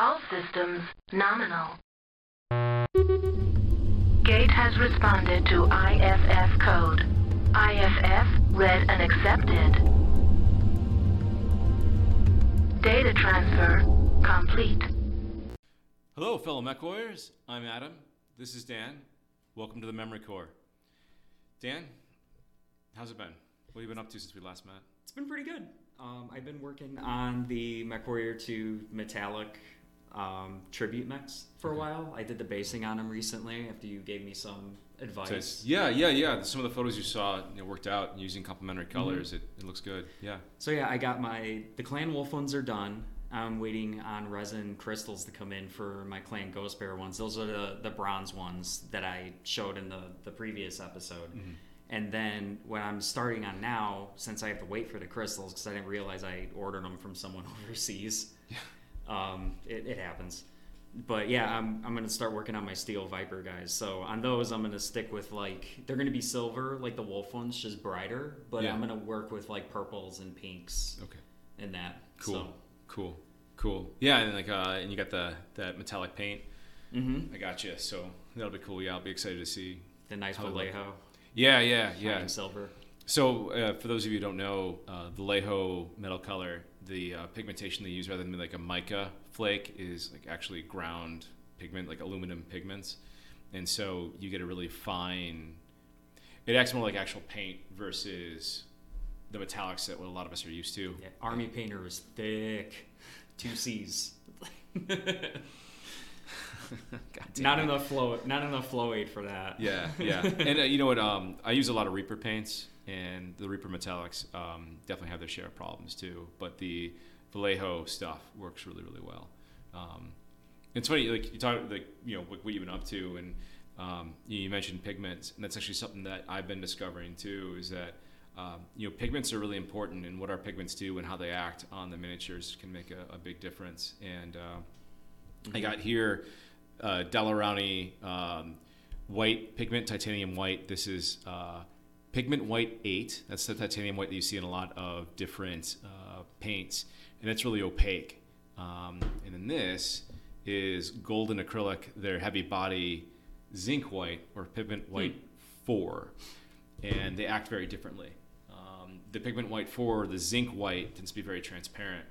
All systems nominal. Gate has responded to IFF code. IFF read and accepted. Data transfer complete. Hello, fellow mech warriors. I'm Adam. This is Dan. Welcome to the Memory Core. Dan, how's it been? What have you been up to since we last met? It's been pretty good. Um, I've been working on the MechWarrior 2 metallic um, tribute mechs for a while. I did the basing on them recently after you gave me some advice. So yeah, yeah, yeah. Some of the photos you saw you know, worked out using complementary Mm-hmm. colors. It, it looks good. Yeah. So yeah, I got my the Clan Wolf ones are done. I'm waiting on resin crystals to come in for my Clan Ghost Bear ones. Those are the, the bronze ones that I showed in the, the previous episode. And then what I'm starting on now, since I have to wait for the crystals because I didn't realize I ordered them from someone overseas. Um, it, it happens. But yeah, I'm, I'm gonna start working on my Steel Viper guys. So on those, I'm gonna stick with like they're gonna be silver, like the Wolf ones, just brighter. But Yeah. I'm gonna work with like purples and pinks Okay. and that. Cool. So, Cool. Cool. Yeah, and like uh, and you got the that metallic paint. mm-hmm. I got you. So that'll be cool. Yeah, I'll be excited to see. The nice. Vallejo, Yeah, yeah, yeah. silver. So, uh, for those of you who don't know, uh, the Vallejo metal color, the uh, pigmentation they use rather than like a mica flake is like actually ground pigment, like aluminum pigments. And so you get a really fine, it acts more like actual paint versus the metallics that what a lot of us are used to. Yeah, Army painter is thick, two C's. God damn not it. enough flow, not enough flow aid for that. Yeah, yeah. and uh, you know what? Um, I use a lot of Reaper paints, and the Reaper metallics um, definitely have their share of problems too. But the Vallejo stuff works really, really well. Um, it's funny, like you talk, like you know, what, what you've been up to, and um, you, mentioned pigments, and that's actually something that I've been discovering too. Is that um, you know, pigments are really important, and what our pigments do and how they act on the miniatures can make a, a big difference. And uh, I got here uh, Daler-Rowney um, white pigment, titanium white. This is uh, pigment white 8. That's the titanium white that you see in a lot of different uh, paints, and it's really opaque. Um, and then this is golden acrylic, their heavy body zinc white or pigment white 4, and they act very differently. Um, the pigment white 4, the zinc white, tends to be very transparent.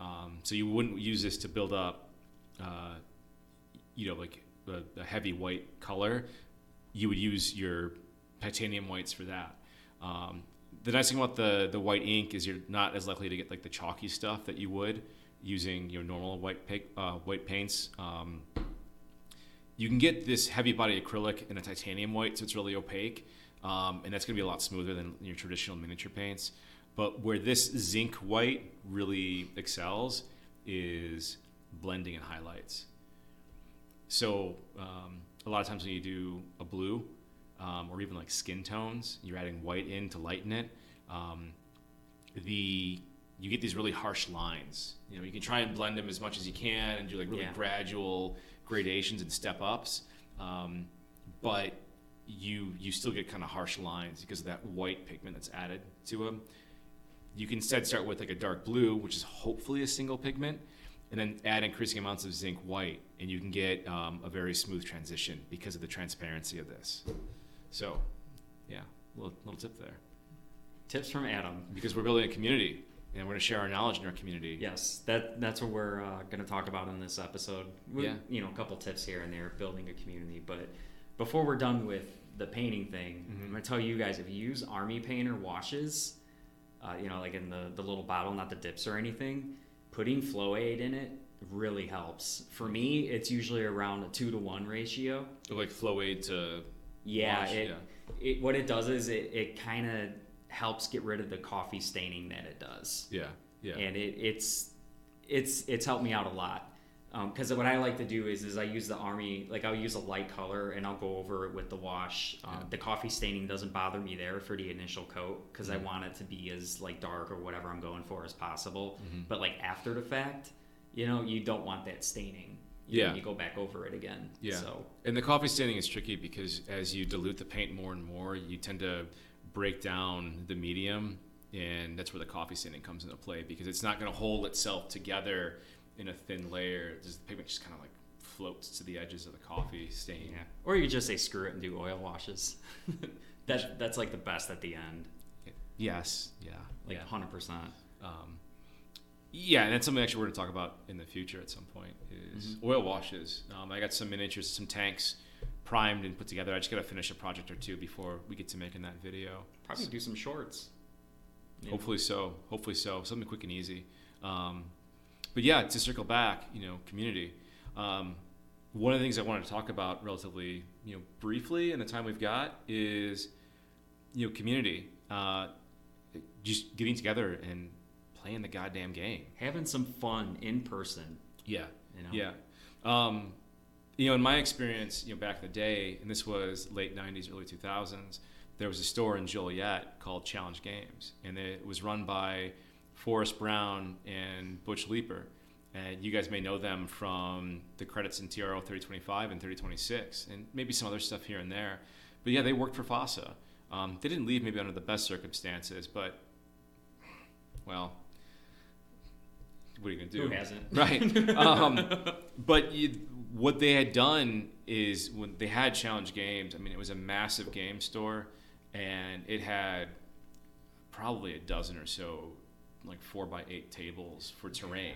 Um, so you wouldn't use this to build up uh, you know, like a, a heavy white color, you would use your titanium whites for that. Um, the nice thing about the the white ink is you're not as likely to get like the chalky stuff that you would using your normal white uh, white paints. Um, you can get this heavy body acrylic in a titanium white, so it's really opaque, um, and that's going to be a lot smoother than your traditional miniature paints. But where this zinc white really excels is blending and highlights. So um, a lot of times when you do a blue um, or even like skin tones, you're adding white in to lighten it. Um, the you get these really harsh lines. You know, you can try and blend them as much as you can and do like really Yeah. gradual gradations and step ups, um, but you you still get kind of harsh lines because of that white pigment that's added to them. You can instead start with like a dark blue, which is hopefully a single pigment, and then add increasing amounts of zinc white, and you can get um, a very smooth transition because of the transparency of this. So, yeah, little, little tip there. Tips from Adam. Because we're building a community, and we're going to share our knowledge in our community. Yes, that that's what we're uh, going to talk about in this episode. We, Yeah. You know, a couple tips here and there, building a community. But before we're done with the painting thing, Mhm. I'm going to tell you guys if you use Army Painter washes, uh, you know, like in the, the little bottle, not the dips or anything, putting flow aid in it really helps. For me, it's usually around a two to one ratio. Like flow aid to Yeah, wash, it, yeah. it what it does is it, it kind of helps get rid of the coffee staining that it does Yeah, yeah. and it, it's it's it's helped me out a lot because what I like to do is is I use the army like I'll use a light color and I'll go over it with the wash. Um, Yeah. The coffee staining doesn't bother me there for the initial coat because Mm-hmm. I want it to be as like dark or whatever I'm going for as possible. Mm-hmm. But like after the fact, you know, you don't want that staining. You know, Yeah. you go back over it again. Yeah. So And the coffee staining is tricky because as you dilute the paint more and more, you tend to break down the medium, and that's where the coffee staining comes into play because it's not going to hold itself together in a thin layer. Just the pigment just kind of like floats to the edges of the coffee stain. Yeah. Or you just say screw it and do oil washes. that's that's like the best at the end. Yes. Yeah. Like yeah. hundred percent. Um, yeah, and that's something actually we're going to talk about in the future at some point is Mm-hmm. oil washes. Um, I got some miniatures, some tanks primed and put together. I just got to finish a project or two before we get to making that video. Probably do some shorts. You know? Hopefully so. Hopefully so. Something quick and easy. Um, but yeah, to circle back, you know, community. Um, one of the things I wanted to talk about relatively, you know, briefly in the time we've got is, you know, community. Uh, just getting together and playing the goddamn game. Having some fun in person. Yeah. You know? Yeah. Um, you know, in my experience, you know, back in the day, and this was late '90s, early 2000s, there was a store in Joliet called Challenge Games, and it was run by Forrest Brown and Butch Leaper. And you guys may know them from the credits in TRO 3025 and 3026, and maybe some other stuff here and there. But yeah, they worked for FASA. Um, they didn't leave maybe under the best circumstances, but well, what are you gonna do? Who hasn't? Right. Um, but you, what they had done is when they had challenge games. I mean, it was a massive game store, and it had probably a dozen or so, like four by eight tables for terrain.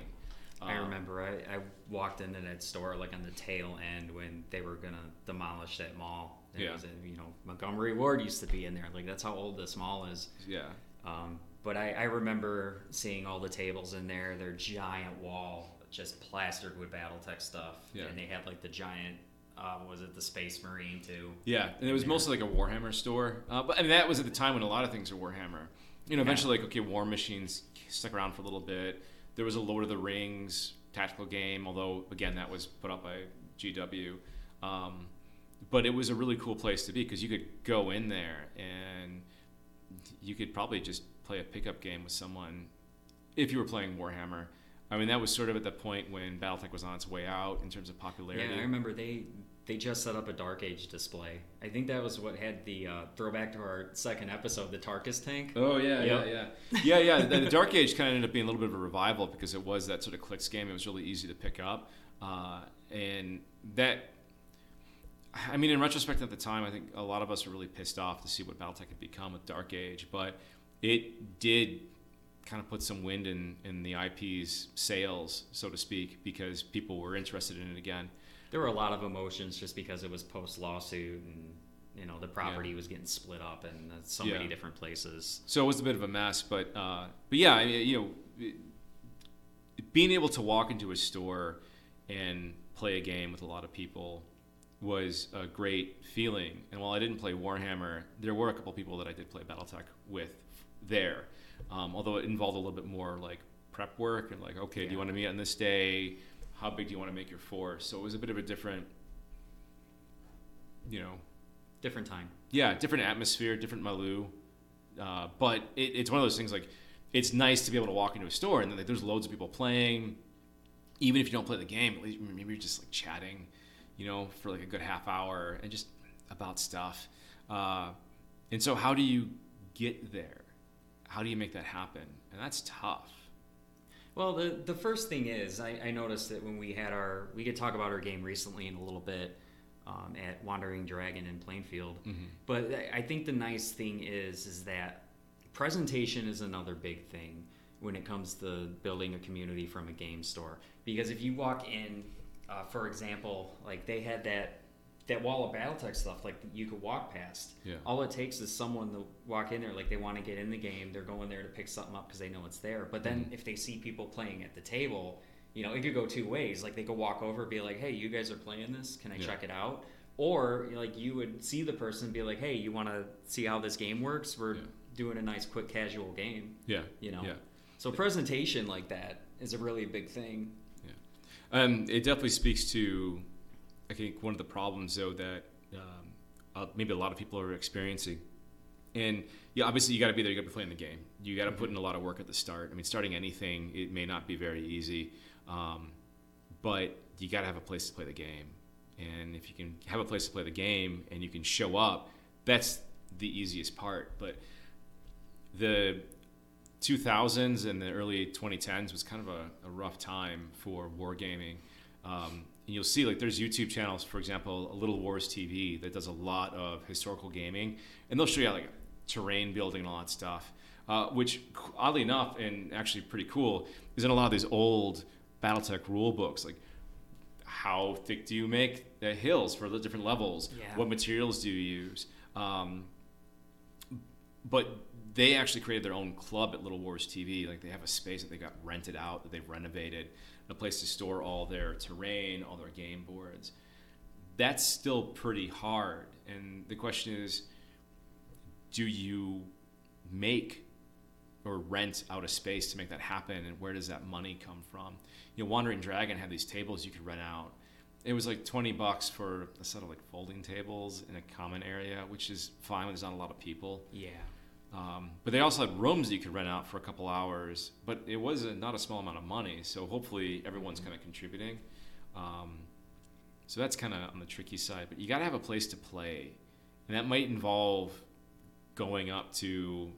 I Um, remember I, I walked into that store like on the tail end when they were gonna demolish that mall. And Yeah. It was in, you know, Montgomery Ward used to be in there. Like that's how old this mall is. Yeah. Um, but I, I remember seeing all the tables in there, their giant wall just plastered with BattleTech stuff. Yeah. And they had like the giant, uh, was it the Space Marine too? Yeah, and it was mostly like a Warhammer store. Uh, but I mean, that was at the time when a lot of things were Warhammer. You know, eventually, like okay, War Machines stuck around for a little bit. There was a Lord of the Rings tactical game, although again, that was put up by GW. Um, but it was a really cool place to be because you could go in there and you could probably just play a pickup game with someone if you were playing Warhammer. I mean, that was sort of at the point when BattleTech was on its way out in terms of popularity. Yeah, I remember they they just set up a Dark Age display. I think that was what had the uh, throwback to our second episode, the Tarkus tank. Oh yeah, Yep. yeah, yeah, yeah, yeah. The, the Dark Age kind of ended up being a little bit of a revival because it was that sort of clicks game. It was really easy to pick up, uh, and that. I mean, in retrospect, at the time, I think a lot of us were really pissed off to see what BattleTech had become with Dark Age, but it did kind of put some wind in in the IP's sails, so to speak, because people were interested in it again. There were a lot of emotions just because it was post lawsuit and you know the property was getting split up in uh, so Yeah. many different places. So it was a bit of a mess, but uh, but yeah, I mean, you know, it- being able to walk into a store and play a game with a lot of people was a great feeling. And while I didn't play Warhammer, there were a couple people that I did play BattleTech with there. Um, although it involved a little bit more like prep work and like, okay, do you want to meet on this day? How big do you want to make your force? So it was a bit of a different, you know, Different time. yeah, different atmosphere, different Malu. Uh, but it, it's one of those things like it's nice to be able to walk into a store and like, there's loads of people playing. Even if you don't play the game, at least maybe you're just like chatting, you know, for like a good half hour and just about stuff. Uh, and so, how do you get there? How do you make that happen? And that's tough. Well, the the first thing is I, I noticed that when we had our we could talk about our game recently in a little bit um, at Wandering Dragon in Plainfield, but I- I think the nice thing is is that presentation is another big thing when it comes to building a community from a game store because if you walk in, uh, for example, like they had that that wall of BattleTech stuff like you could walk past. Yeah. All it takes is someone to walk in there, like they want to get in the game. They're going there to pick something up because they know it's there. But then if they see people playing at the table, you know, it could go two ways. Like they could walk over and be like, "Hey, you guys are playing this? Can I Yeah. check it out?" Or like you would see the person be like, "Hey, you want to see how this game works? We're Yeah. doing a nice, quick, casual game." Yeah. You know. Yeah. So presentation like that is a really big thing. Yeah. Um, it definitely speaks to, I think, one of the problems though that um, uh, maybe a lot of people are experiencing. And yeah, obviously you got to be there. You got to be playing the game. You got to put in a lot of work at the start. I mean, starting anything it may not be very easy, um, but you got to have a place to play the game. And if you can have a place to play the game and you can show up, that's the easiest part. But the 2000s and the early 2010s was kind of a, a rough time for wargaming. Um, you'll see like there's YouTube channels, for example, a Little Wars TV that does a lot of historical gaming, and they'll show you like terrain building and all that stuff. Uh, which oddly enough, and actually pretty cool, is in a lot of these old BattleTech rule books. Like, how thick do you make the hills for the different levels? Yeah. What materials do you use? Um, but they actually created their own club at Little Wars TV. Like they have a space that they got rented out that they've renovated, a place to store all their terrain, all their game boards. That's still pretty hard. And the question is, do you make or rent out a space to make that happen and where does that money come from you know wandering dragon had these tables you could rent out it was like 20 bucks for a set of like folding tables in a common area which is fine when there's not a lot of people Yeah. Um, but they also had rooms you could rent out for a couple hours but it was a, not a small amount of money so hopefully everyone's kind of contributing um, so that's kind of on the tricky side but you got to have a place to play and that might involve going up to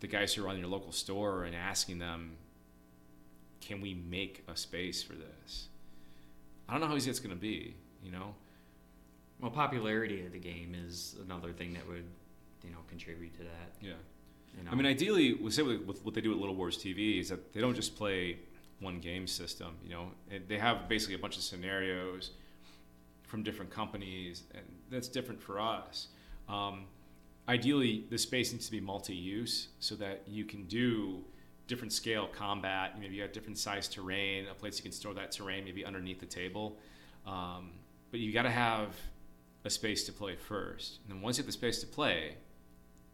the guys who run your local store and asking them, can we make a space for this? I don't know how easy it's going to be, you know? Well, popularity of the game is another thing that would, you know, contribute to that. Yeah. You know? I mean, ideally, we say with, with what they do at Little Wars TV is that they don't just play one game system. You know, they have basically a bunch of scenarios from different companies, and that's different for us. Um, ideally, the space needs to be multi-use so that you can do different scale combat. Maybe you got different size terrain, a place you can store that terrain, maybe underneath the table. Um, but you got to have a space to play first, and then once you have the space to play,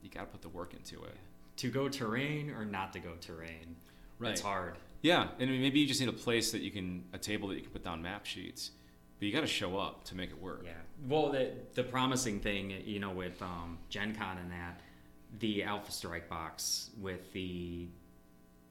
you got to put the work into it. to go terrain or not to go terrain. It's hard. Yeah, and maybe you just need a place that you can, a table that you can put down map sheets, but you got to show up to make it work. Yeah. Well, the the promising thing, you know, with um, Gen Con and that, the Alpha Strike box with the,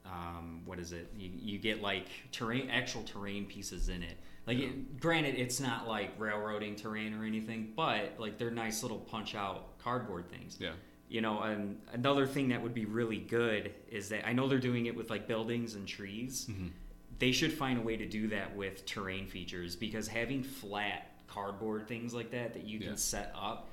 um, what is it? You, you get like terrain, actual terrain pieces in it. Like, it, granted, it's not like railroading terrain or anything, but like they're nice little punch out cardboard things. Yeah. You know, and another thing that would be really good is that I know they're doing it with like buildings and trees. Mhm. They should find a way to do that with terrain features because having flat cardboard things like that that you can Yeah. set up,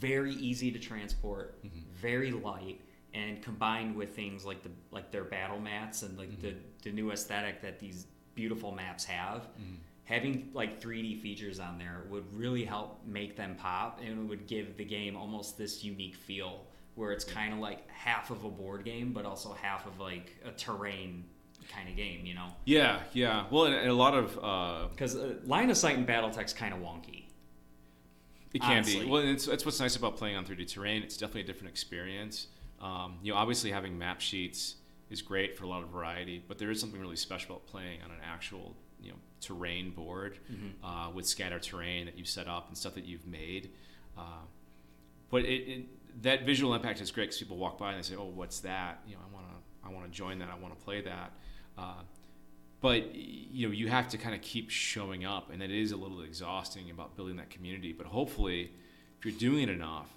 very easy to transport, Mhm. very light, and combined with things like the like their battle mats and like the the new aesthetic that these beautiful maps have. Mhm. Having like 3D features on there would really help make them pop and it would give the game almost this unique feel where it's kind of like half of a board game but also half of like a terrain kind of game, you know? Yeah, yeah. Well, and, a lot of uh, Because uh, line of sight in BattleTech's kind of wonky. it can Honestly. be. Well, it's that's what's nice about playing on 3D terrain. It's definitely a different experience. Um, you know, obviously having map sheets is great for a lot of variety, but there is something really special about playing on an actual, you know, terrain board uh, with scatter terrain that you've set up and stuff that you've made. Uh, but it, it, that visual impact is great because people walk by and they say, "Oh, what's that?" You know, I want to, I want to join that. I want to play that. Uh, but you know, you have to kind of keep showing up, and it is a little exhausting about building that community. But hopefully, if you're doing it enough,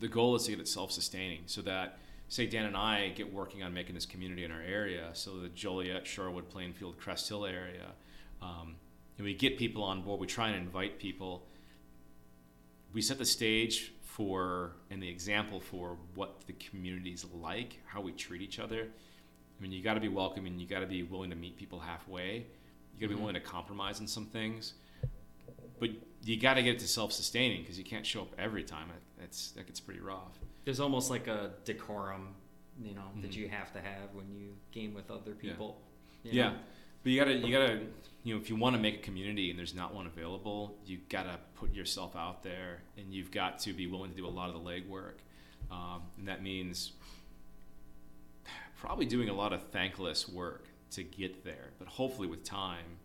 the goal is to get it self-sustaining, so that say Dan and I get working on making this community in our area, so the Joliet, Shorewood, Plainfield, Crest Hill area, um, and we get people on board. We try and invite people we set the stage for and the example for what the community's like, how we treat each other. I mean, you got to be welcoming. You got to be willing to meet people halfway. You got to be Mhm. willing to compromise on some things. But you got to get it to self-sustaining because you can't show up every time. It- It's that gets pretty rough. There's almost like a decorum, you know, that Mhm. you have to have when you game with other people. you Yeah, but you gotta you gotta you know if you want to make a community and there's not one available, you gotta put yourself out there and you've got to be willing to do a lot of the legwork, um, and that means probably doing a lot of thankless work to get there. But hopefully with time,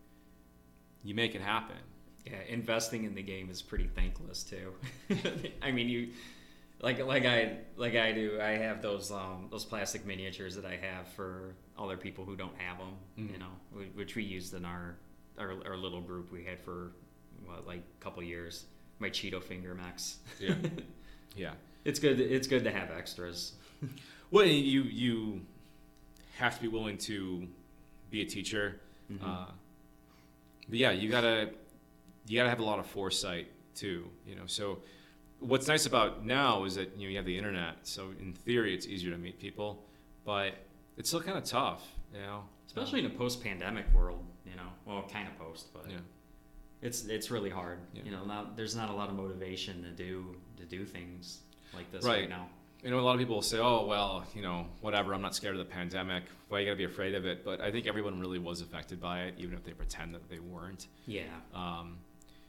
you make it happen. Yeah, investing in the game is pretty thankless too. I mean, you like like I like I do. I have those um those plastic miniatures that I have for other people who don't have them. Mhm. You know, which we used in our our, our little group we had for what like a couple years. My Cheeto finger max. Yeah. Yeah. it's good. It's good to have extras. Well, you you have to be willing to be a teacher. Mm-hmm. Uh, but yeah, you gotta you gotta have a lot of foresight too. You know, so what's nice about now is that you know you have the internet, so in theory it's easier to meet people, but it's still kind of tough. You know, especially in a post-pandemic world. You know, well, kind of post, but yeah. it's it's really hard. Yeah. You know, not, there's not a lot of motivation to do to do things like this Right. right, now. You know, a lot of people will say, "Oh, well, you know, whatever. I'm not scared of the pandemic. Why you gotta be afraid of it?" But I think everyone really was affected by it, even if they pretend that they weren't. Yeah. Um,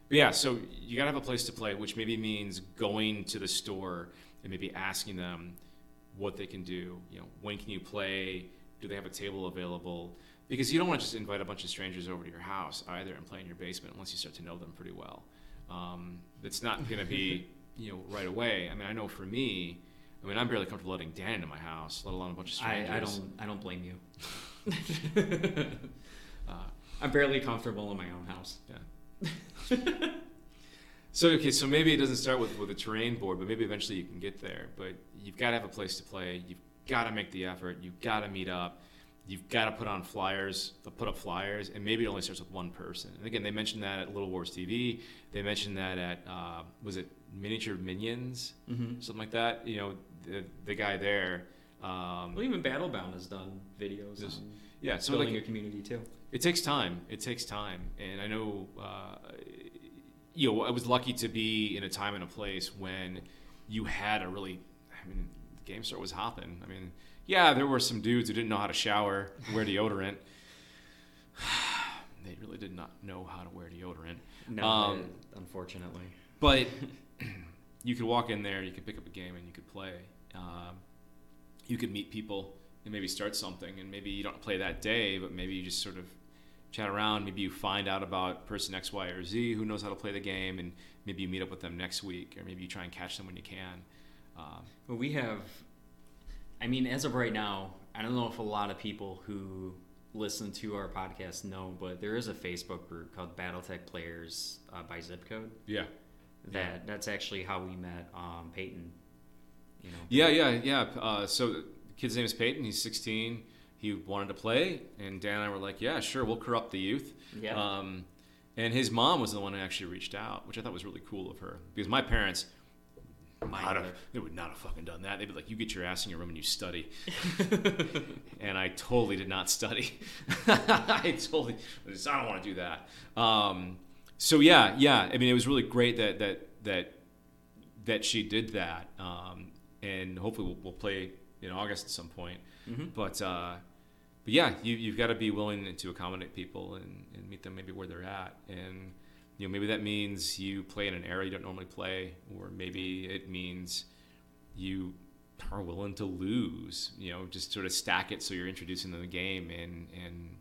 but yeah, so you gotta have a place to play, which maybe means going to the store and maybe asking them what they can do. You know, when can you play? Do they have a table available? Because you don't want to just invite a bunch of strangers over to your house either and play in your basement unless you start to know them pretty well. Um, it's not gonna be you know right away. I mean, I know for me. I mean, I'm barely comfortable letting Dan into my house, let alone a bunch of strangers. I, I don't I don't blame you. Uh, I'm barely comfortable in my own house. Yeah. so okay, so maybe it doesn't start with with a terrain board, but maybe eventually you can get there. But you've got to have a place to play. You've got to make the effort. You've got to meet up. You've got to put on flyers. Put up flyers, and maybe it only starts with one person. And again, they mentioned that at Little Wars TV. They mentioned that at uh, was it Miniature Minions, Mm-hmm. something like that. You know, the the guy there. Um, Well, even Battlebound has done videos on yeah, so building like a community too. it takes time. It takes time, and I know, uh, you know, I was lucky to be in a time and a place when you had a really, I mean, the game store was hopping. I mean, yeah, there were some dudes who didn't know how to shower, wear deodorant. they really did not know how to wear deodorant. No, Um, unfortunately. But you could walk in there, you could pick up a game, and you could play. Um, you could meet people and maybe start something, and maybe you don't play that day, but maybe you just sort of chat around. Maybe you find out about person X, Y, or Z who knows how to play the game, and maybe you meet up with them next week, or maybe you try and catch them when you can. Um, Well, we have. I mean, as of right now, I don't know if a lot of people who listen to our podcast know, but there is a Facebook group called BattleTech Players uh, by Zip Code. yeah. That that's actually how we met um, Peyton. You know. Yeah, yeah, yeah. Uh, so the kid's name is Peyton. He's 16. He wanted to play, and Dan and I were like, "Yeah, sure, we'll corrupt the youth." Yeah. Um, and his mom was the one who actually reached out, which I thought was really cool of her because my parents, Have, they would not have fucking done that. They'd be like, "You get your ass in your room and you study," and I totally did not study. I totally, I don't want to do that. Um, so yeah, yeah. I mean, it was really great that that that that she did that, um, and hopefully we'll, we'll play in August at some point. Mhm. But uh, but yeah, you you've got to be willing to accommodate people and, and meet them maybe where they're at, and you know maybe that means you play in an area you don't normally play, or maybe it means you are willing to lose. You know, just sort of stack it so you're introducing them to the game and and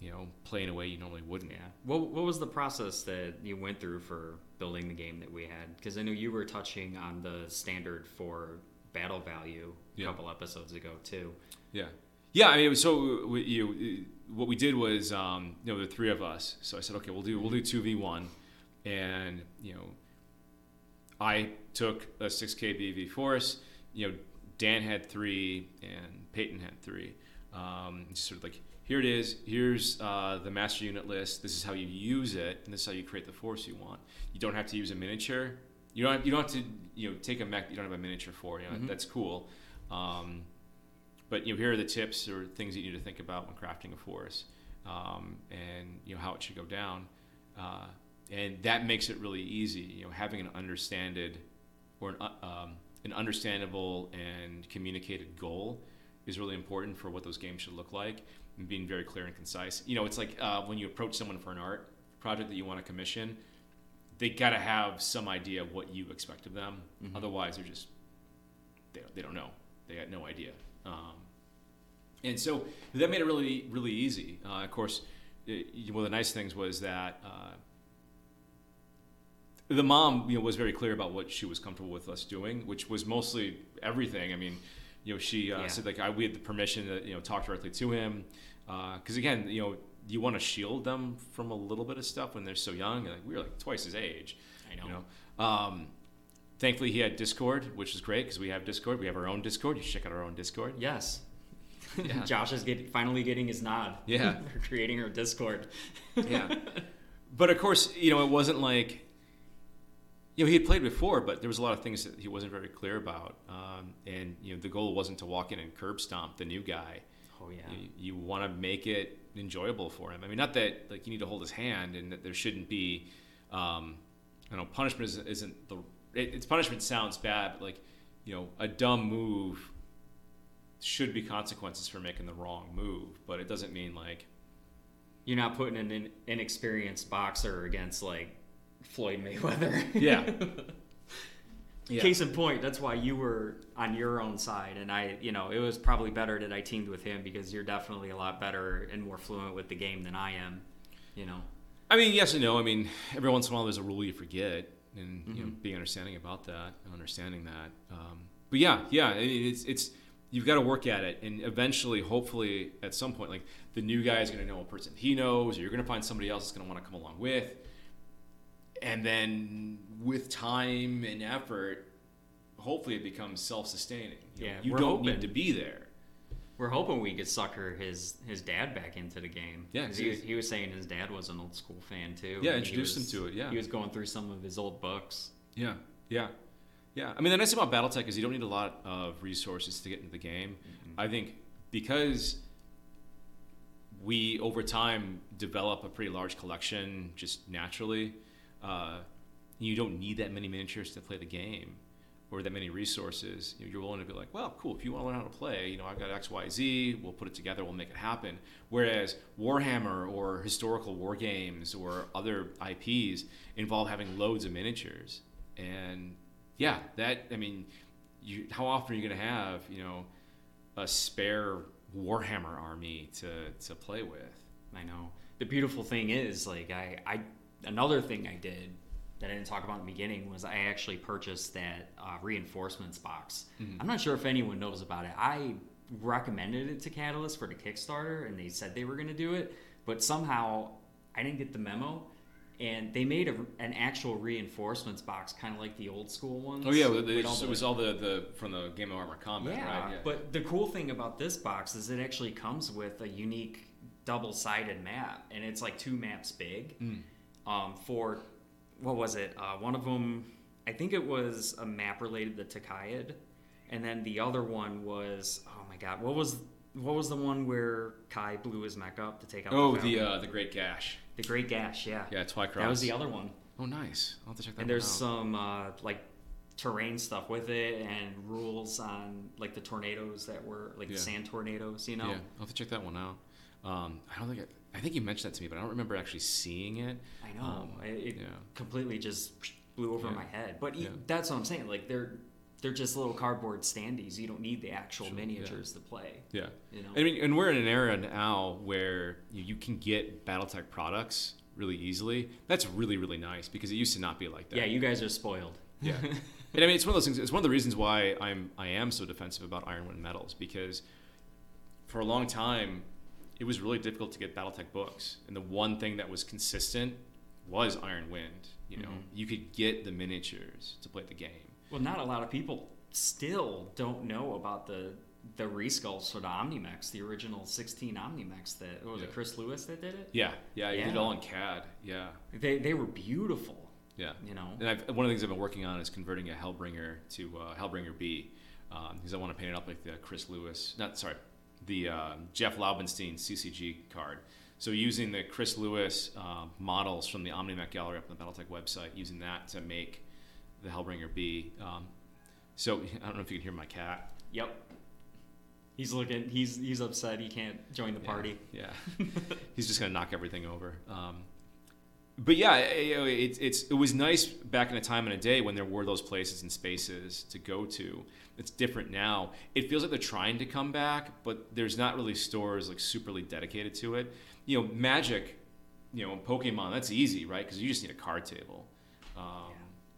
you know play in a way you normally wouldn't. Yeah. What What was the process that you went through for building the game that we had? Because I know you were touching on the standard for battle value a Yeah. couple episodes ago too. Yeah, yeah. I mean, so we, you what we did was um, you know the three of us. So I said, okay, we'll do we'll do two v one, and you know, I took a six k BV force. You know, Dan had three and Peyton had three. Um, just sort of like here it is. Here's uh, the master unit list. This is how you use it, and this is how you create the force you want. You don't have to use a miniature. You don't. Have, you don't have to. You know, take a mech. You don't have a miniature for. You know, Mhm. that's cool. Um, but you know, here are the tips or things that you need to think about when crafting a force, um, and you know how it should go down, uh, and that makes it really easy. You know, having an understanded or an, uh, um, an understandable and communicated goal is really important for what those games should look like, and being very clear and concise. You know, it's like uh, when you approach someone for an art project that you want to commission, they got to have some idea of what you expect of them. Mhm. Otherwise, they're just they, they don't know. They got no idea. Um, and so that made it really, really easy. Uh, of course, it, one of the nice things was that uh, the mom, you know, was very clear about what she was comfortable with us doing, which was mostly everything. I mean, you know, she uh, Yeah. said like I, we had the permission to you know talk directly to him because again, you know, you want to shield them from a little bit of stuff when they're so young. Like we were like twice his age. I know. You know, um, thankfully he had Discord, which is great because we have Discord. We have our own Discord. You should check out our own Discord. Yes. Yeah. Josh is get, finally getting his nod. Yeah. They're creating our Discord. Yeah. but of course, you know, it wasn't like, you know, he had played before, but there was a lot of things that he wasn't very clear about. Um, and, you know, the goal wasn't to walk in and curb stomp the new guy. Oh yeah. You, you want to make it enjoyable for him. I mean, not that like you need to hold his hand and that there shouldn't be, um, I don't know, punishment isn't, isn't the, it, it's punishment sounds bad, but like, you know, a dumb move should be consequences for making the wrong move, but it doesn't mean like, You're not putting an in- inexperienced boxer against like Floyd Mayweather. Yeah. Yeah. Case in point, that's why you were on your own side, and I, you know, it was probably better that I teamed with him because you're definitely a lot better and more fluent with the game than I am. You know. I mean, yes and no. I mean, every once in a while there's a rule you forget, and you know, Mhm. being understanding about that, and understanding that. Um, but yeah, yeah, I mean, it's it's you've got to work at it, and eventually, hopefully, at some point, like the new guy is going to know a person he knows, or you're going to find somebody else that's going to want to come along with, and then with time and effort, hopefully, it becomes self-sustaining. You know, Yeah, you don't hoping. need to be there. We're hoping we could sucker his his dad back into the game. Yeah, he, was- he was saying his dad was an old school fan too. Yeah, he him to it, yeah. he was going through some of his old books. Yeah, yeah, yeah. I mean, the nice thing about BattleTech is you don't need a lot of resources to get into the game. I think because we over time develop a pretty large collection just naturally, uh, you don't need that many miniatures to play the game or that many resources. You you're willing to be like, well, cool. If you want to learn how to play, you know, I've got X, Y, Z. We'll put it together. We'll make it happen. Whereas Warhammer or historical war games or other IPs involve having loads of miniatures, and yeah, that I mean, you how often are you going to have you know a spare Warhammer army to to play with? I know. The beautiful thing is, like, I, I another thing I did that I didn't talk about in the beginning was I actually purchased that uh, reinforcements box. Mhm. I'm not sure if anyone knows about it. I recommended it to Catalyst for the Kickstarter, and they said they were going to do it, but somehow I didn't get the memo. And they made a, an actual reinforcements box, kind of like the old school ones. Oh yeah, it, it was all the, the from the Game of Armor Combat, yeah, right? but the cool thing about this box is it actually comes with a unique double-sided map, and it's like two maps big. Mm. Um, for what was it? Uh, one of them, I think it was a map related to Tukayyid, and then the other one was oh my god, what was what was the one where Kai blew his mech up to take out? oh, the, the uh, the Great Gash. the Great Gash, yeah, Yeah, Twycross. that was the other one. Oh, nice. I'll have to check that. Out. And there's out. some uh, like terrain stuff with it and rules on like the tornadoes that were like Yeah. the sand tornadoes, you know. Yeah, I'll have to check that one out. Um, I don't think I, I think you mentioned that to me, but I don't remember actually seeing it. I know Um, it, it yeah. completely just blew over Yeah. my head. But Yeah. that's what I'm saying. Like they're they're just little cardboard standees. You don't need the actual Sure, yeah. miniatures to play. Yeah. You know. I mean, and we're in an era now where you, you can get BattleTech products really easily. That's really really nice because it used to not be like that. yeah, you guys are spoiled. Yeah. and I mean, it's one of those things. It's one of the reasons why I'm I am so defensive about Iron Wind Metals because for a long time it was really difficult to get BattleTech books, and the one thing that was consistent was Iron Wind. You know, Mhm. you could get the miniatures to play the game. Well, not a lot of people still don't know about the the resculpts for the OmniMechs, the original 16 OmniMechs. That what was Yeah. it Chris Lewis that did it? Yeah, yeah, you did it all in CAD. Yeah, They they were beautiful. yeah. You know. And I've, one of the things I've been working on is converting a Hellbringer to uh, Hellbringer B, um, because I want to paint it up like the Chris Lewis, not sorry, the uh, Jeff Laubenstein CCG card. So using the Chris Lewis uh, models from the OmniMech gallery up on the BattleTech website, using that to make the Hellbringer B. Um, so I don't know if you can hear my cat. Yep. He's looking. He's he's upset. He can't join the Yeah, party. Yeah, he's just gonna knock everything over. Um, but yeah, it, it's it's it was nice back in a time and a day when there were those places and spaces to go to. It's different now. It feels like they're trying to come back, but there's not really stores like superly dedicated to it. You know, Magic, you know, Pokemon, that's easy, right? Because you just need a card table. Um,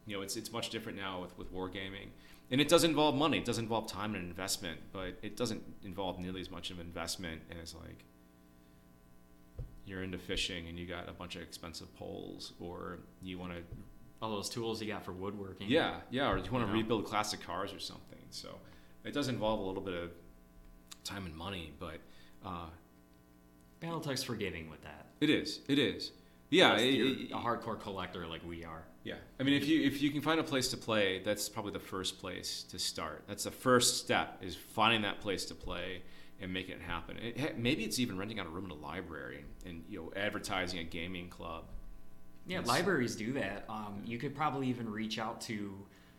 You know, it's it's much different now with with wargaming, and it does involve money. It does involve time and investment, but it doesn't involve nearly as much of investment as like you're into fishing and you got a bunch of expensive poles, or you want to All those tools you got for woodworking. yeah, yeah, or you want You to know? rebuild classic cars or something. So it does involve a little bit of time and money, but uh, Battletech's forgiving with that. it is. It is. Yeah. It- you're it- a hardcore collector like we are. Yeah, I mean, if you if you can find a place to play, that's probably the first place to start. That's the first step is finding that place to play and making it happen. It, maybe it's even renting out a room in a library and you know advertising a gaming club. Yeah, Yes. libraries do that. Um, you could probably even reach out to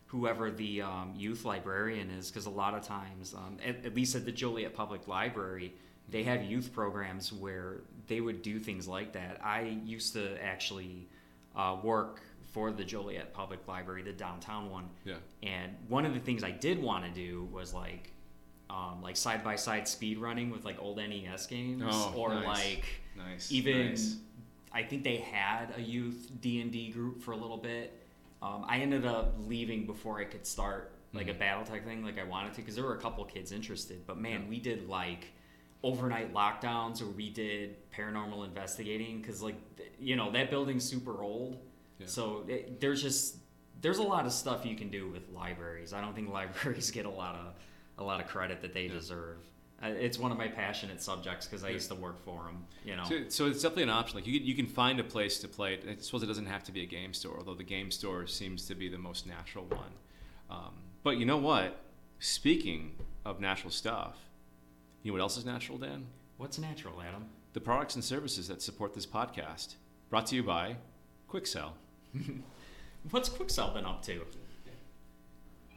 whoever the um, youth librarian is, because a lot of times, um, at, at least at the Joliet Public Library, they have youth programs where they would do things like that. I used to actually uh, work for the Joliet Public Library, the downtown one, Yeah. and one of the things I did want to do was like, um, like side by side speed running with like old NES games, Oh, or nice. like Nice. even nice. I think they had a youth D and D group for a little bit. Um, I ended up leaving before I could start like Mm-hmm. a thing like I wanted to because there were a couple kids interested. But man, Yeah. we did like overnight lockdowns or we did paranormal investigating because like th- you know that building's super old, Yeah. so it, there's just there's a lot of stuff you can do with libraries. I don't think libraries get a lot of a lot of credit that they deserve. Uh, It's one of my passionate subjects because I used to work for them. You know. So, so it's definitely an option. Like you, can- you can find a place to play it. I suppose it doesn't have to be a game store, although the game store seems to be the most natural one. Um, but you know what? Speaking of natural stuff, you know what else is natural, Dan? What's natural, Adam? The products and services that support this podcast. Brought to you by Quikscell. What's Quikscell been up to?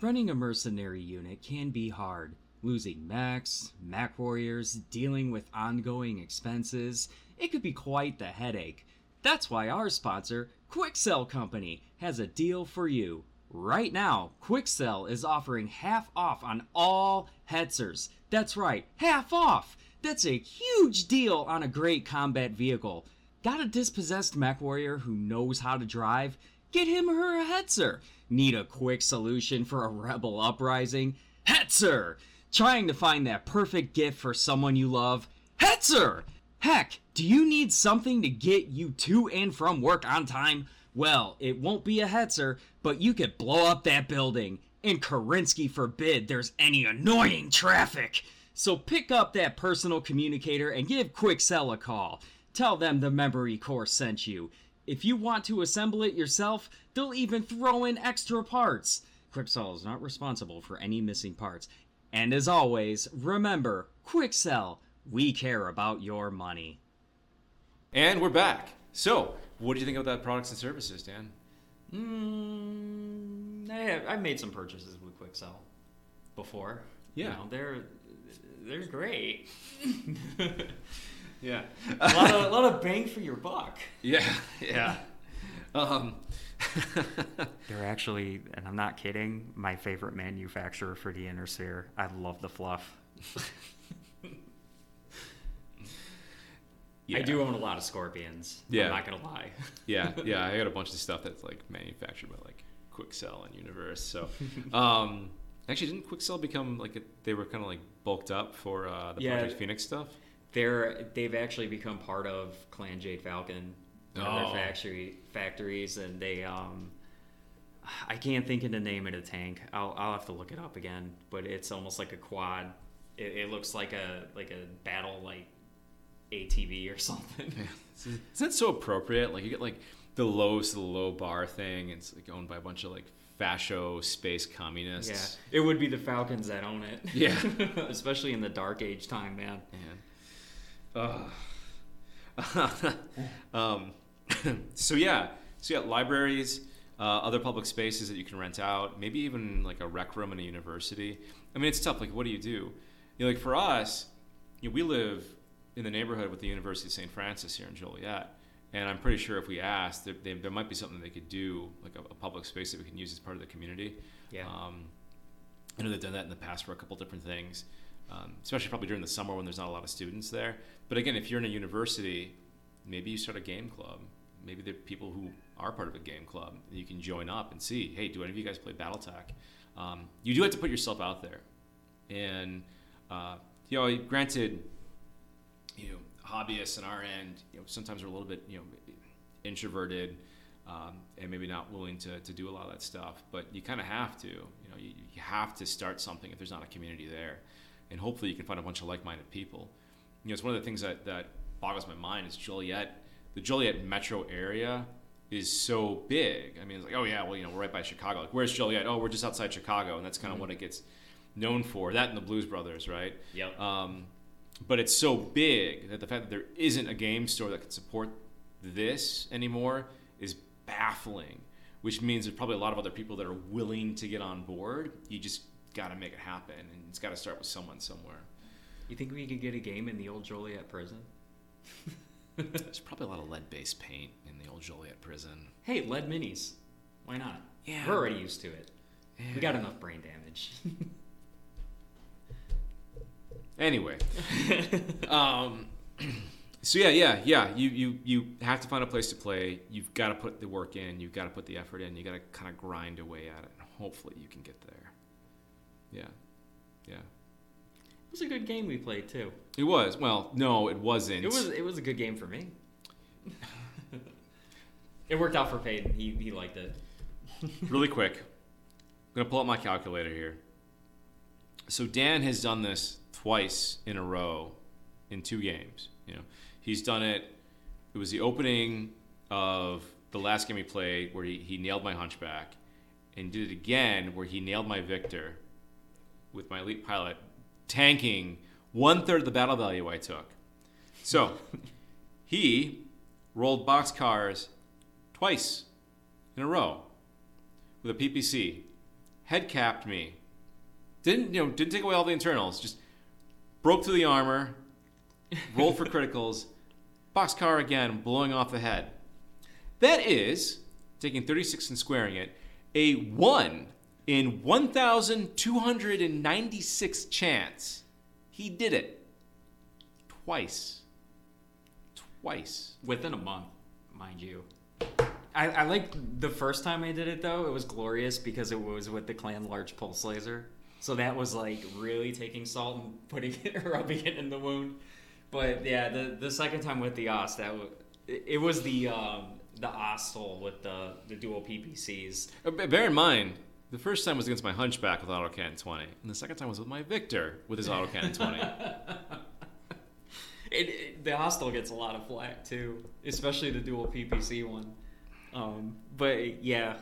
Running a mercenary unit can be hard. Losing mechs, mech warriors, dealing with ongoing expenses, it could be quite the headache. That's why our sponsor, Quikscell Company, has a deal for you. Right now, Quikscell is offering half off on all Hetzers. That's right, half off! That's a huge deal on a great combat vehicle. Got a dispossessed mech warrior who knows how to drive? Get him or her a Hetzer. Need a quick solution for a rebel uprising? Hetzer! Trying to find that perfect gift for someone you love? Hetzer! Heck, do you need something to get you to and from work on time? Well, it won't be a Hetzer, but you could blow up that building. And Kerensky forbid there's any annoying traffic. So pick up that personal communicator and give Quikscell a call. Tell them the memory core sent you. If you want to assemble it yourself, they'll even throw in extra parts. Quikscell is not responsible for any missing parts. And as always, remember, Quikscell, we care about your money. And we're back. So, what do you think of that products and services, Dan? Mm, I have, I've made some purchases with Quikscell before. Yeah. You know, they're they're great. Yeah. a, lot of, a lot of bang for your buck. yeah. Yeah. Um, They're actually, and I'm not kidding, my favorite manufacturer for the inner sphere. I love the fluff. yeah. I do own a lot of scorpions. Yeah. I'm not gonna lie. yeah, yeah, I got a bunch of stuff that's like manufactured by like Quikscell and Universe. So, um, actually, didn't Quikscell become like a, they were kind of like bulked up for uh, the Yeah. Project Phoenix stuff? They're they've actually become part of Clan Jade Falcon, Oh. their factory factories, and they um, I can't think of the name of the tank. I'll I'll have to look it up again, but it's almost like a quad. It, it looks like a like a battle like ATV or something. Isn't that so appropriate? Like you get like the lowest the low bar thing. It's like owned by a bunch of like fascio space communists. Yeah, it would be the Falcons that own it. Yeah. especially in the Dark Age time, man. Man. Um, so yeah, so yeah, libraries, uh, other public spaces that you can rent out, maybe even like a rec room in a university. I mean, it's tough. Like, what do you do? You know, like for us, you know, we live in the neighborhood with the University of St. Francis here in Joliet, and I'm pretty sure if we asked, there, they, there might be something they could do, like a, a public space that we can use as part of the community. Yeah. Um, I know they've done that in the past for a couple different things, um, especially probably during the summer when there's not a lot of students there. But again, if you're in a university, maybe you start a game club. Maybe there are people who are part of a game club you can join up and see. Hey, do any of you guys play BattleTech? Um, you do have to put yourself out there, and uh, you know, granted, you know, hobbyists on our end, you know, sometimes we're a little bit, you know, introverted um, and maybe not willing to, to do a lot of that stuff. But you kind of have to, you know, you, you have to start something if there's not a community there. And hopefully you can find a bunch of like-minded people. You know, it's one of the things that that boggles my mind is Joliet, the Joliet metro area is so big. I mean, it's like, oh yeah, well, you know, we're right by Chicago. Like, where's Joliet? Oh, we're just outside Chicago, and that's kind of Mm-hmm. what it gets known for. That and the Blues Brothers, right? Yep. Um, but it's so big that the fact that there isn't a game store that can support this anymore is baffling. Which means there's probably a lot of other people that are willing to get on board. You just got to make it happen, and it's got to start with someone somewhere. You think we could get a game in the old Joliet prison? There's probably a lot of lead-based paint in the old Joliet prison. Hey, lead minis. Why not? Yeah. We're already used to it. We got enough brain damage. Anyway, um, so yeah, yeah, yeah. You you you have to find a place to play. You've got to put the work in. You've got to put the effort in. You got to kind of grind away at it. And hopefully, you can get there. Yeah, yeah. It was a good game we played too. It was. Well, no, it wasn't. It was it was a good game for me. it worked out for Peyton. He he liked it. really quick. I'm gonna pull up my calculator here. So Dan has done this twice in a row in two games. You know, he's done it. It was the opening of the last game he played where he, he nailed my hunchback, and did it again where he nailed my Victor with my elite pilot, tanking one third of the battle value I took. So he rolled boxcars twice in a row with a PPC, head capped me. Didn't you know? Didn't take away all the internals. Just broke through the armor, rolled for criticals, boxcar again, blowing off the head. That is taking 36 and squaring it, a one in 1,296 chance. He did it twice. Twice. Within a month, mind you. I, I like the first time I did it though. It was glorious because it was with the clan large pulse laser. So that was like really taking salt and putting it, rubbing it in the wound. But yeah, the the second time with the os, that was, it, it was the um, the Ostel with the the dual PPCs. Uh, Bear in mind, the first time was against my Hunchback with autocannon 20, and the second time was with my Victor with his autocannon 20. It, it, the hostel gets a lot of flack too, especially the dual PPC one. Um, but yeah,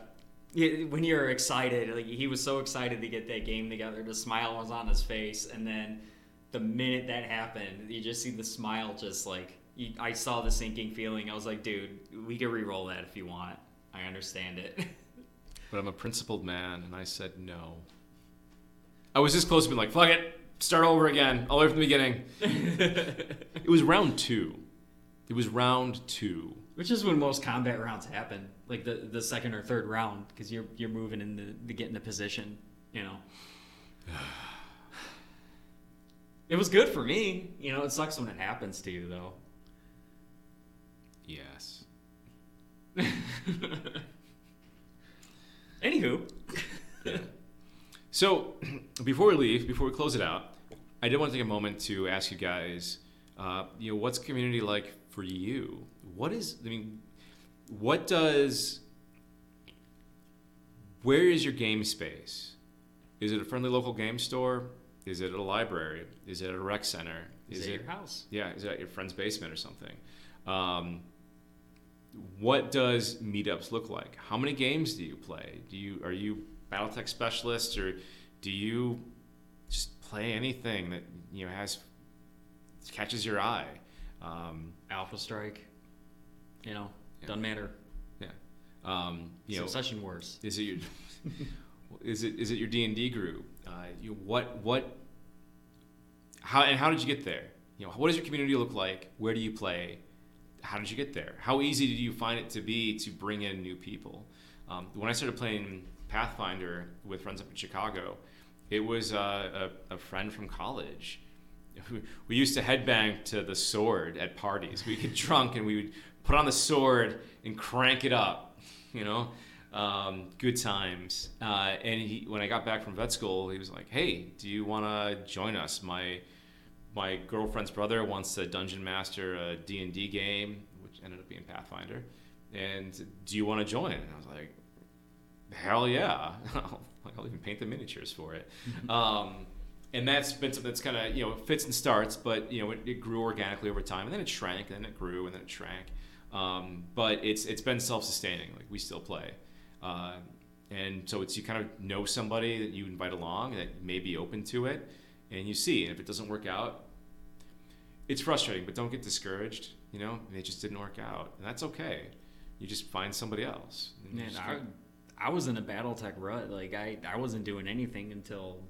yeah, when you're excited, like he was so excited to get that game together, the smile was on his face, and then the minute that happened, you just see the smile just like I saw the sinking feeling. I was like, dude, we can re-roll that if you want. I understand it. But I'm a principled man, and I said no. I was this close to being like, fuck it, start over again, all the way from the beginning. it was round two. It was round two. Which is when most combat rounds happen, like the the second or third round, because you're you're moving in the to get into position, you know. it was good for me, you know. It sucks when it happens to you, though. Yes. Anywho, So, before we leave, before we close it out, I did want to take a moment to ask you guys, uh, you know, what's community like for you? What is, I mean, what does, where is your game space? Is it a friendly local game store? Is it a library? Is it a rec center? is, it your house? Yeah, is it at your friend's basement or something? Um, what does meetups look like? How many games do you play? Do you are you BattleTech specialists or do you just play anything that you know has catches your eye? Um, Alpha Strike, you know, Yeah. doesn't matter. yeah, um, you know, Succession Wars. is it your is it is it your D and D group? Uh, you what what how and how did you get there? You know, what does your community look like? Where do you play? How did you get there? How easy did you find it to be to bring in new people? Um, when I started playing Pathfinder with friends up in Chicago, it was uh, a, a friend from college. We used to headbang to the sword at parties. We get drunk and we would put on the sword and crank it up. You know, um, good times. Uh, and he, when I got back from vet school, he was like, "Hey, do you want to join us? My my girlfriend's brother wants a dungeon master a D&D game, which ended up being Pathfinder. And do you want to join? And I was like, hell yeah. I'll even paint the miniatures for it. um, and that's been something that's kind of you know fits and starts, but you know it, it, grew organically over time, and then it shrank, and then it grew, and then it shrank. Um, but it's it's been self-sustaining. Like we still play, uh, and so it's you kind of know somebody that you invite along that may be open to it, and you see, and if it doesn't work out, it's frustrating. But don't get discouraged. You know, it just didn't work out, and that's okay. You just find somebody else. Man, I, I was in a BattleTech rut. Like I, I wasn't doing anything until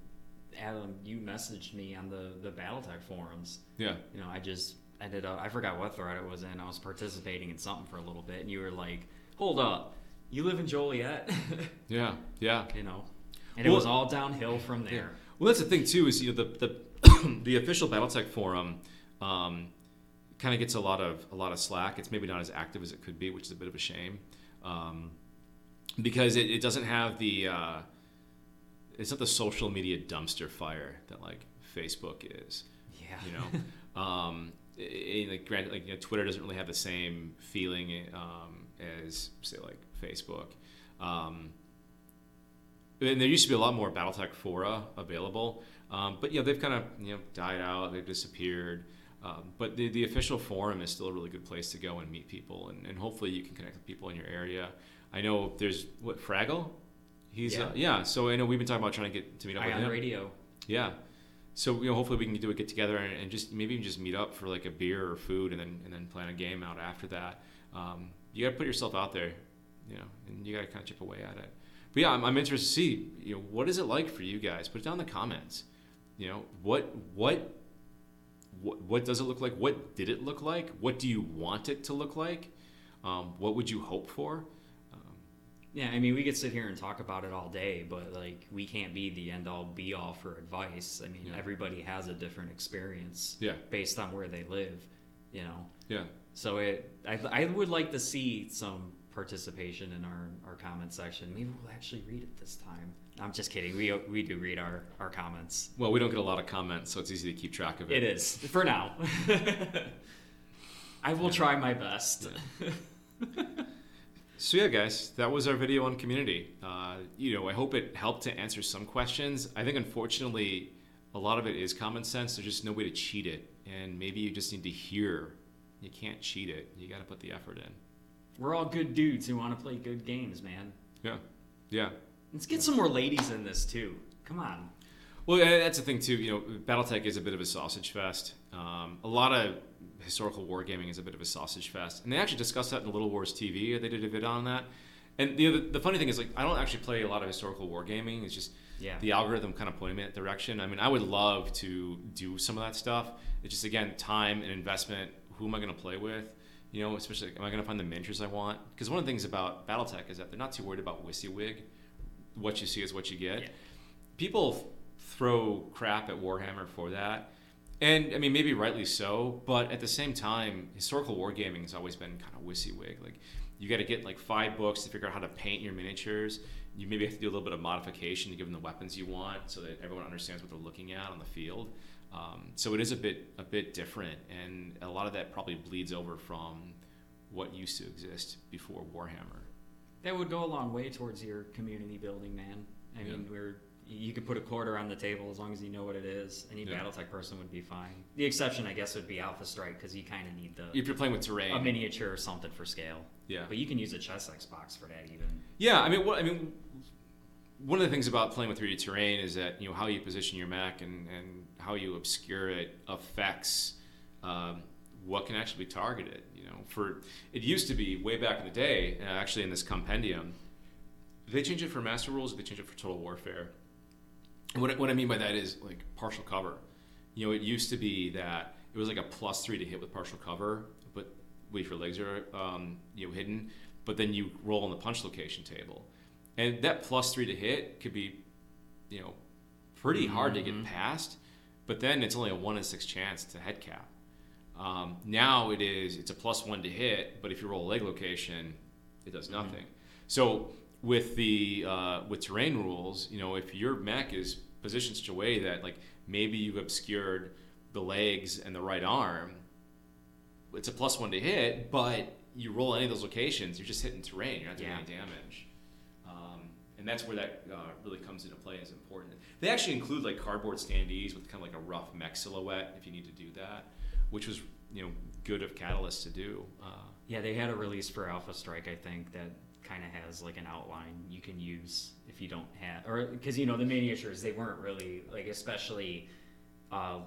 Adam, you messaged me on the the BattleTech forums. Yeah. You know, I just ended up. I forgot what thread it was in. I was participating in something for a little bit, and you were like, "Hold up, you live in Joliet?" yeah. Yeah. You know, and well, it was all downhill from there. Well, that's the thing too. Is you know the the the official BattleTech forum. Um, kind of gets a lot of a lot of slack. It's maybe not as active as it could be, which is a bit of a shame, um, because it, it, doesn't have the uh, it's not the social media dumpster fire that like Facebook is. Yeah. You know, um, it, like granted, like you know, Twitter doesn't really have the same feeling um, as say like Facebook. Um, and there used to be a lot more BattleTech fora available, um, but yeah, they've kind of you know died out. They've disappeared. Um, but the, the official forum is still a really good place to go and meet people, and, and hopefully you can connect with people in your area. I know there's what Fraggle He's yeah. Uh, yeah. So I know we've been talking about trying to get to meet up Ion with him. Radio. Yeah. So you know, hopefully we can do a get together and, and, just maybe just meet up for like a beer or food, and then and then plan a game out after that. Um, you got to put yourself out there, you know, and you got to kind of chip away at it. But yeah, I'm, I'm interested to see, you know, what is it like for you guys? Put it down in the comments. You know, what what what, what does it look like? What did it look like? What do you want it to look like? Um, what would you hope for? Yeah, I mean, we could sit here and talk about it all day, but like, we can't be the end all be all for advice. I mean, yeah. everybody has a different experience. Yeah. Based on where they live, you know. Yeah. So it, I, I would like to see some participation in our, our comment section. Maybe we'll actually read it this time. I'm just kidding. We we do read our, our comments. Well, we don't get a lot of comments, so it's easy to keep track of it. It is for now. I will yeah. try my best. Yeah. So yeah, guys, that was our video on community. Uh, you know, I hope it helped to answer some questions. I think unfortunately, a lot of it is common sense. There's just no way to cheat it, and maybe you just need to hear. You can't cheat it. You got to put the effort in. We're all good dudes who want to play good games, man. Yeah, yeah. Let's get some more ladies in this too. Come on. Well, that's the thing too. You know, BattleTech is a bit of a sausage fest. Um, a lot of historical wargaming is a bit of a sausage fest, and they actually discussed that in Little Wars TV. They did a vid on that. And the, the funny thing is, like, I don't actually play a lot of historical wargaming. It's just yeah. the algorithm kind of pointing me in that direction. I mean, I would love to do some of that stuff. It's just again time and investment. Who am I going to play with? You know, especially am I going to find the miniatures I want? Because one of the things about BattleTech is that they're not too worried about WYSIWYG. What you see is what you get. Yeah. People throw crap at Warhammer for that and I mean, maybe rightly so, but at the same time, historical wargaming has always been kind of WYSIWYG. Like, you got to get like five books to figure out how to paint your miniatures. You maybe have to do a little bit of modification to give them the weapons you want, so that everyone understands what they're looking at on the field. Um, so it is a bit a bit different, and a lot of that probably bleeds over from what used to exist before Warhammer. That would go a long way towards your community building, man. I yeah. mean, we're you could put a quarter on the table as long as you know what it is. Any yeah. BattleTech person would be fine. The exception, I guess, would be Alpha Strike because you kind of need the if you're playing with terrain, a miniature or something for scale. Yeah, but you can use a Chessex box for that even. Yeah, I mean, what I mean, one of the things about playing with 3D terrain is that you know how you position your mech and and how you obscure it affects. Um, what can actually be targeted? You know, for it used to be way back in the day, uh, actually in this compendium, they change it for Master Rules? They change it for Total Warfare? what, what I mean by that is like partial cover. You know, it used to be that it was like a plus three to hit with partial cover, but wait your legs are um, you know hidden. But then you roll on the punch location table, and that plus three to hit could be, you know, pretty mm-hmm. hard to get mm-hmm. past. But then it's only a one in six chance to head cap. Um, now it is it's a plus one to hit, but if you roll a leg location, it does mm-hmm. nothing. Mm-hmm. So with the uh, with terrain rules, you know, if your mech is positioned such a way that like maybe you've obscured the legs and the right arm, it's a plus one to hit, but you roll any of those locations, you're just hitting terrain. You're not doing yeah. any damage. And that's where that uh, really comes into play. Is important. They actually include like cardboard standees with kind of like a rough mech silhouette if you need to do that, which was you know good of Catalyst to do. Uh, Yeah, they had a release for Alpha Strike, I think, that kind of has like an outline you can use if you don't have, or because you know the miniatures they weren't really like, especially, uh,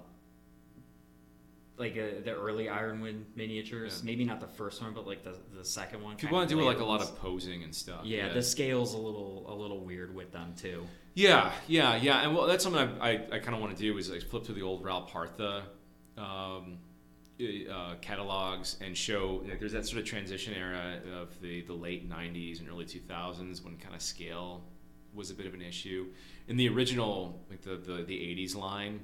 like uh, the early Iron Wind miniatures. Yeah. Maybe not the first one, but like the the second one. if you want to do like a lot of posing and stuff. yeah, the scale's a little a little weird with them too. Yeah, yeah, yeah, and well, that's something I, I, I kind of want to do is like flip through the old Ral Partha um, uh, catalogs and show like, there's that sort of transition era of the, the late '90s and early 2000s when kind of scale was a bit of an issue. In the original, like the the, the '80s line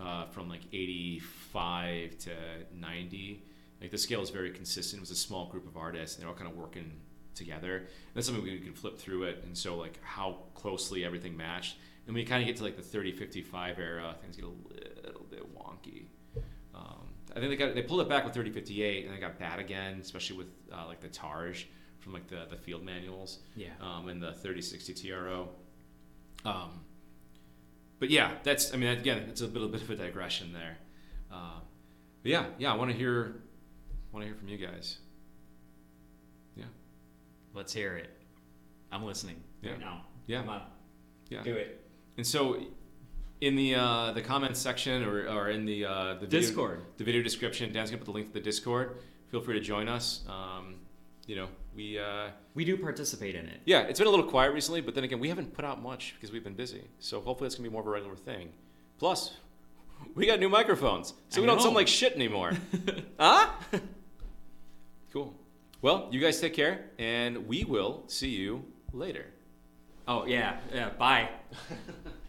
uh, from like '85 to '90, like the scale is very consistent. It was a small group of artists, and they're all kind of working together. And That's something we can flip through it and show like how closely everything matched. And when you kind of get to like the 30, 55 era, things get a little bit wonky. Um, I think they got they pulled it back with 30, 58, and they got bad again, especially with uh, like the Targe from like the, the field manuals Yeah. um, and the 3060 TRO. Um, but yeah, that's I mean again, it's a little bit of a digression there. Uh, but yeah, yeah, I want to hear want to hear from you guys. Yeah, Let's hear it. I'm listening Yeah. right now. Yeah. Come on, yeah. do it. And so, in the uh, the comments section or, or in the uh, the video, Discord. the video description, Dan's gonna put the link to the Discord. Feel free to join us. Um, you know, we uh, We do participate in it. yeah, it's been a little quiet recently, but then again, we haven't put out much because we've been busy. So hopefully, it's gonna be more of a regular thing. Plus, we got new microphones, so I we don't sound like shit anymore. huh? cool. Well, you guys take care, and we will see you later. Oh yeah, yeah. Bye.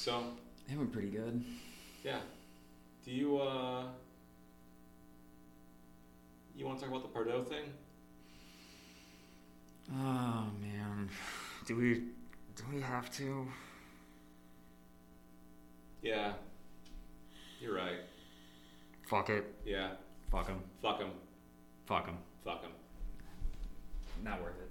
So. They went pretty good. Yeah. Do you uh you want to talk about the Pardo thing? Oh man, do we do we have to? Yeah. You're right. Fuck it. Yeah. Fuck him. Fuck him. Fuck him. Fuck him. Not worth it.